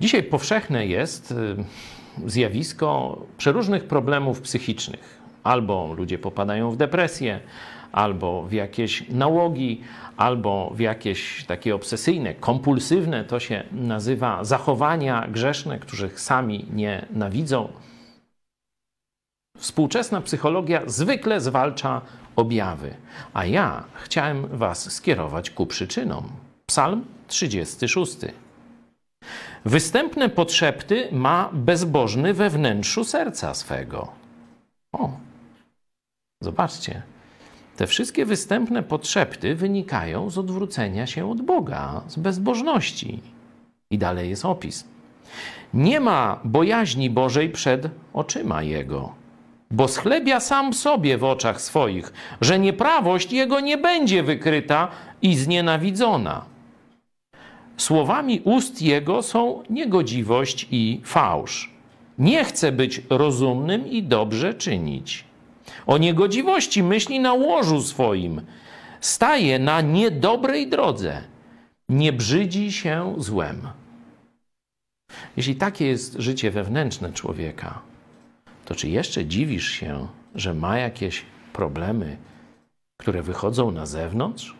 Dzisiaj powszechne jest y, zjawisko przeróżnych problemów psychicznych. Albo ludzie popadają w depresję, albo w jakieś nałogi, albo w jakieś takie obsesyjne, kompulsywne, to się nazywa zachowania grzeszne, których sami nienawidzą. Współczesna psychologia zwykle zwalcza objawy, a ja chciałem Was skierować ku przyczynom. Psalm 36. Występne podszepty ma bezbożny we wnętrzu serca swego. O, zobaczcie. Te wszystkie występne podszepty wynikają z odwrócenia się od Boga, z bezbożności. I dalej jest opis. Nie ma bojaźni Bożej przed oczyma Jego, bo schlebia sam sobie w oczach swoich, że nieprawość Jego nie będzie wykryta i znienawidzona. Słowami ust Jego są niegodziwość i fałsz. Nie chce być rozumnym i dobrze czynić. O niegodziwości myśli na łożu swoim. Staje na niedobrej drodze. Nie brzydzi się złem. Jeśli takie jest życie wewnętrzne człowieka, to czy jeszcze dziwisz się, że ma jakieś problemy, które wychodzą na zewnątrz?